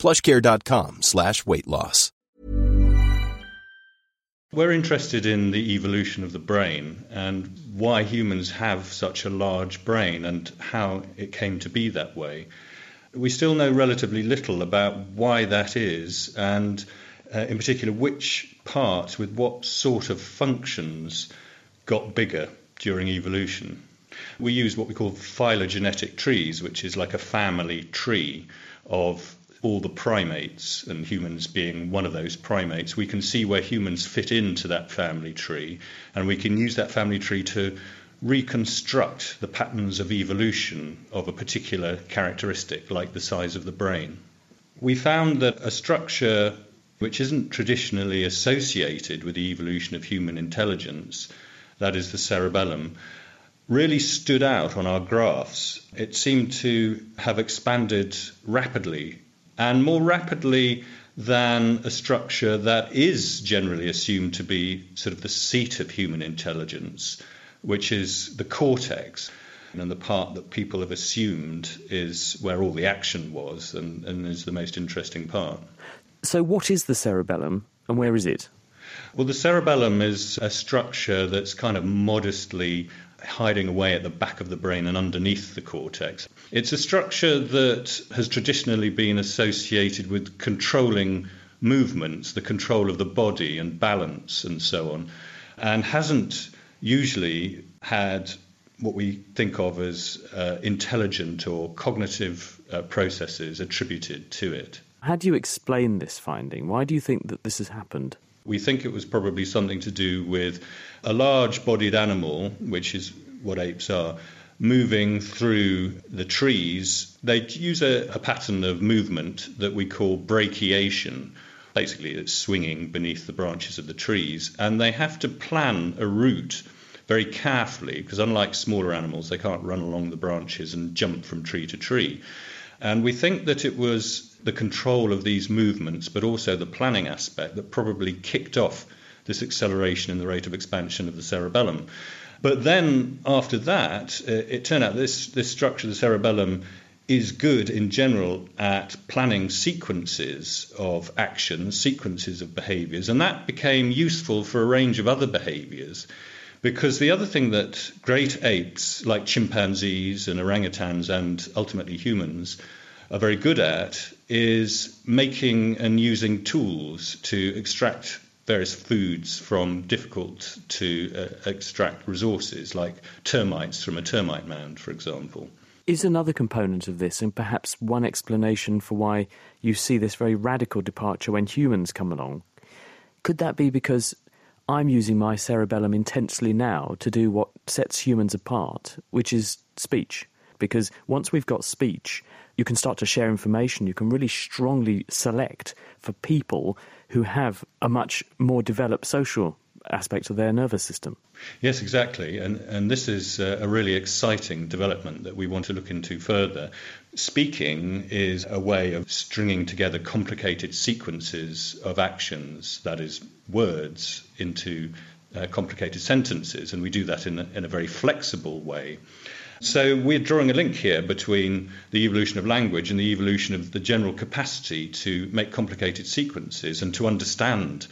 plushcare.com slash weight loss. We're interested in the evolution of the brain and why humans have such a large brain and how it came to be that way. We still know relatively little about why that is and uh, in particular which parts with what sort of functions got bigger during evolution. We use what we call phylogenetic trees, which is like a family tree of all the primates, and humans being one of those primates, we can see where humans fit into that family tree, and we can use that family tree to reconstruct the patterns of evolution of a particular characteristic, like the size of the brain. We found that a structure which isn't traditionally associated with the evolution of human intelligence, that is the cerebellum, really stood out on our graphs. It seemed to have expanded rapidly and more rapidly than a structure that is generally assumed to be sort of the seat of human intelligence, which is the cortex. And the part that people have assumed is where all the action was and, and is the most interesting part. So, what is the cerebellum and where is it? Well, the cerebellum is a structure that's kind of modestly hiding away at the back of the brain and underneath the cortex. It's a structure that has traditionally been associated with controlling movements, the control of the body and balance and so on, and hasn't usually had what we think of as uh, intelligent or cognitive uh, processes attributed to it. How do you explain this finding? Why do you think that this has happened? We think it was probably something to do with a large bodied animal, which is what apes are, moving through the trees. They use a, a pattern of movement that we call brachiation. Basically, it's swinging beneath the branches of the trees, and they have to plan a route very carefully because, unlike smaller animals, they can't run along the branches and jump from tree to tree. And we think that it was the control of these movements, but also the planning aspect that probably kicked off this acceleration in the rate of expansion of the cerebellum. But then after that, uh, it turned out this, this structure, the cerebellum, is good in general at planning sequences of actions, sequences of behaviors, and that became useful for a range of other behaviors. Because the other thing that great apes, like chimpanzees and orangutans and ultimately humans, are very good at is making and using tools to extract various foods from difficult to uh, extract resources, like termites from a termite mound, for example. Is another component of this, and perhaps one explanation for why you see this very radical departure when humans come along, could that be because I'm using my cerebellum intensely now to do what sets humans apart, which is speech? Because once we've got speech, you can start to share information. You can really strongly select for people who have a much more developed social aspect of their nervous system. Yes, exactly. And, and this is a really exciting development that we want to look into further. Speaking is a way of stringing together complicated sequences of actions, that is, words, into uh, complicated sentences. And we do that in a, in a very flexible way. So we're drawing a link here between the evolution of language and the evolution of the general capacity to make complicated sequences and to understand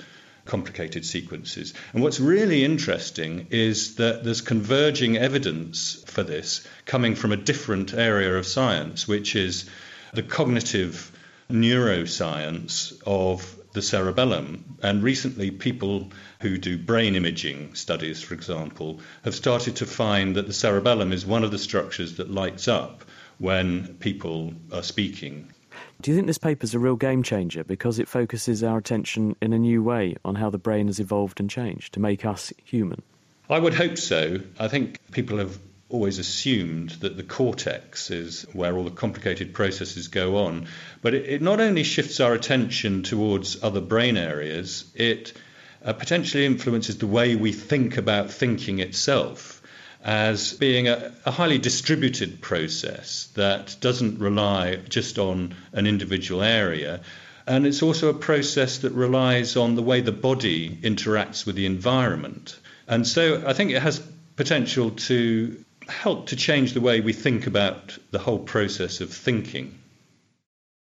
complicated sequences. And what's really interesting is that there's converging evidence for this coming from a different area of science, which is the cognitive neuroscience of the cerebellum. And recently, people who do brain imaging studies, for example, have started to find that the cerebellum is one of the structures that lights up when people are speaking. Do you think this paper is a real game changer because it focuses our attention in a new way on how the brain has evolved and changed to make us human? I would hope so. I think people have always assumed that the cortex is where all the complicated processes go on. But it, it not only shifts our attention towards other brain areas, it uh, potentially influences the way we think about thinking itself as being a, a, highly distributed process that doesn't rely just on an individual area. And it's also a process that relies on the way the body interacts with the environment. And so I think it has potential to help to change the way we think about the whole process of thinking.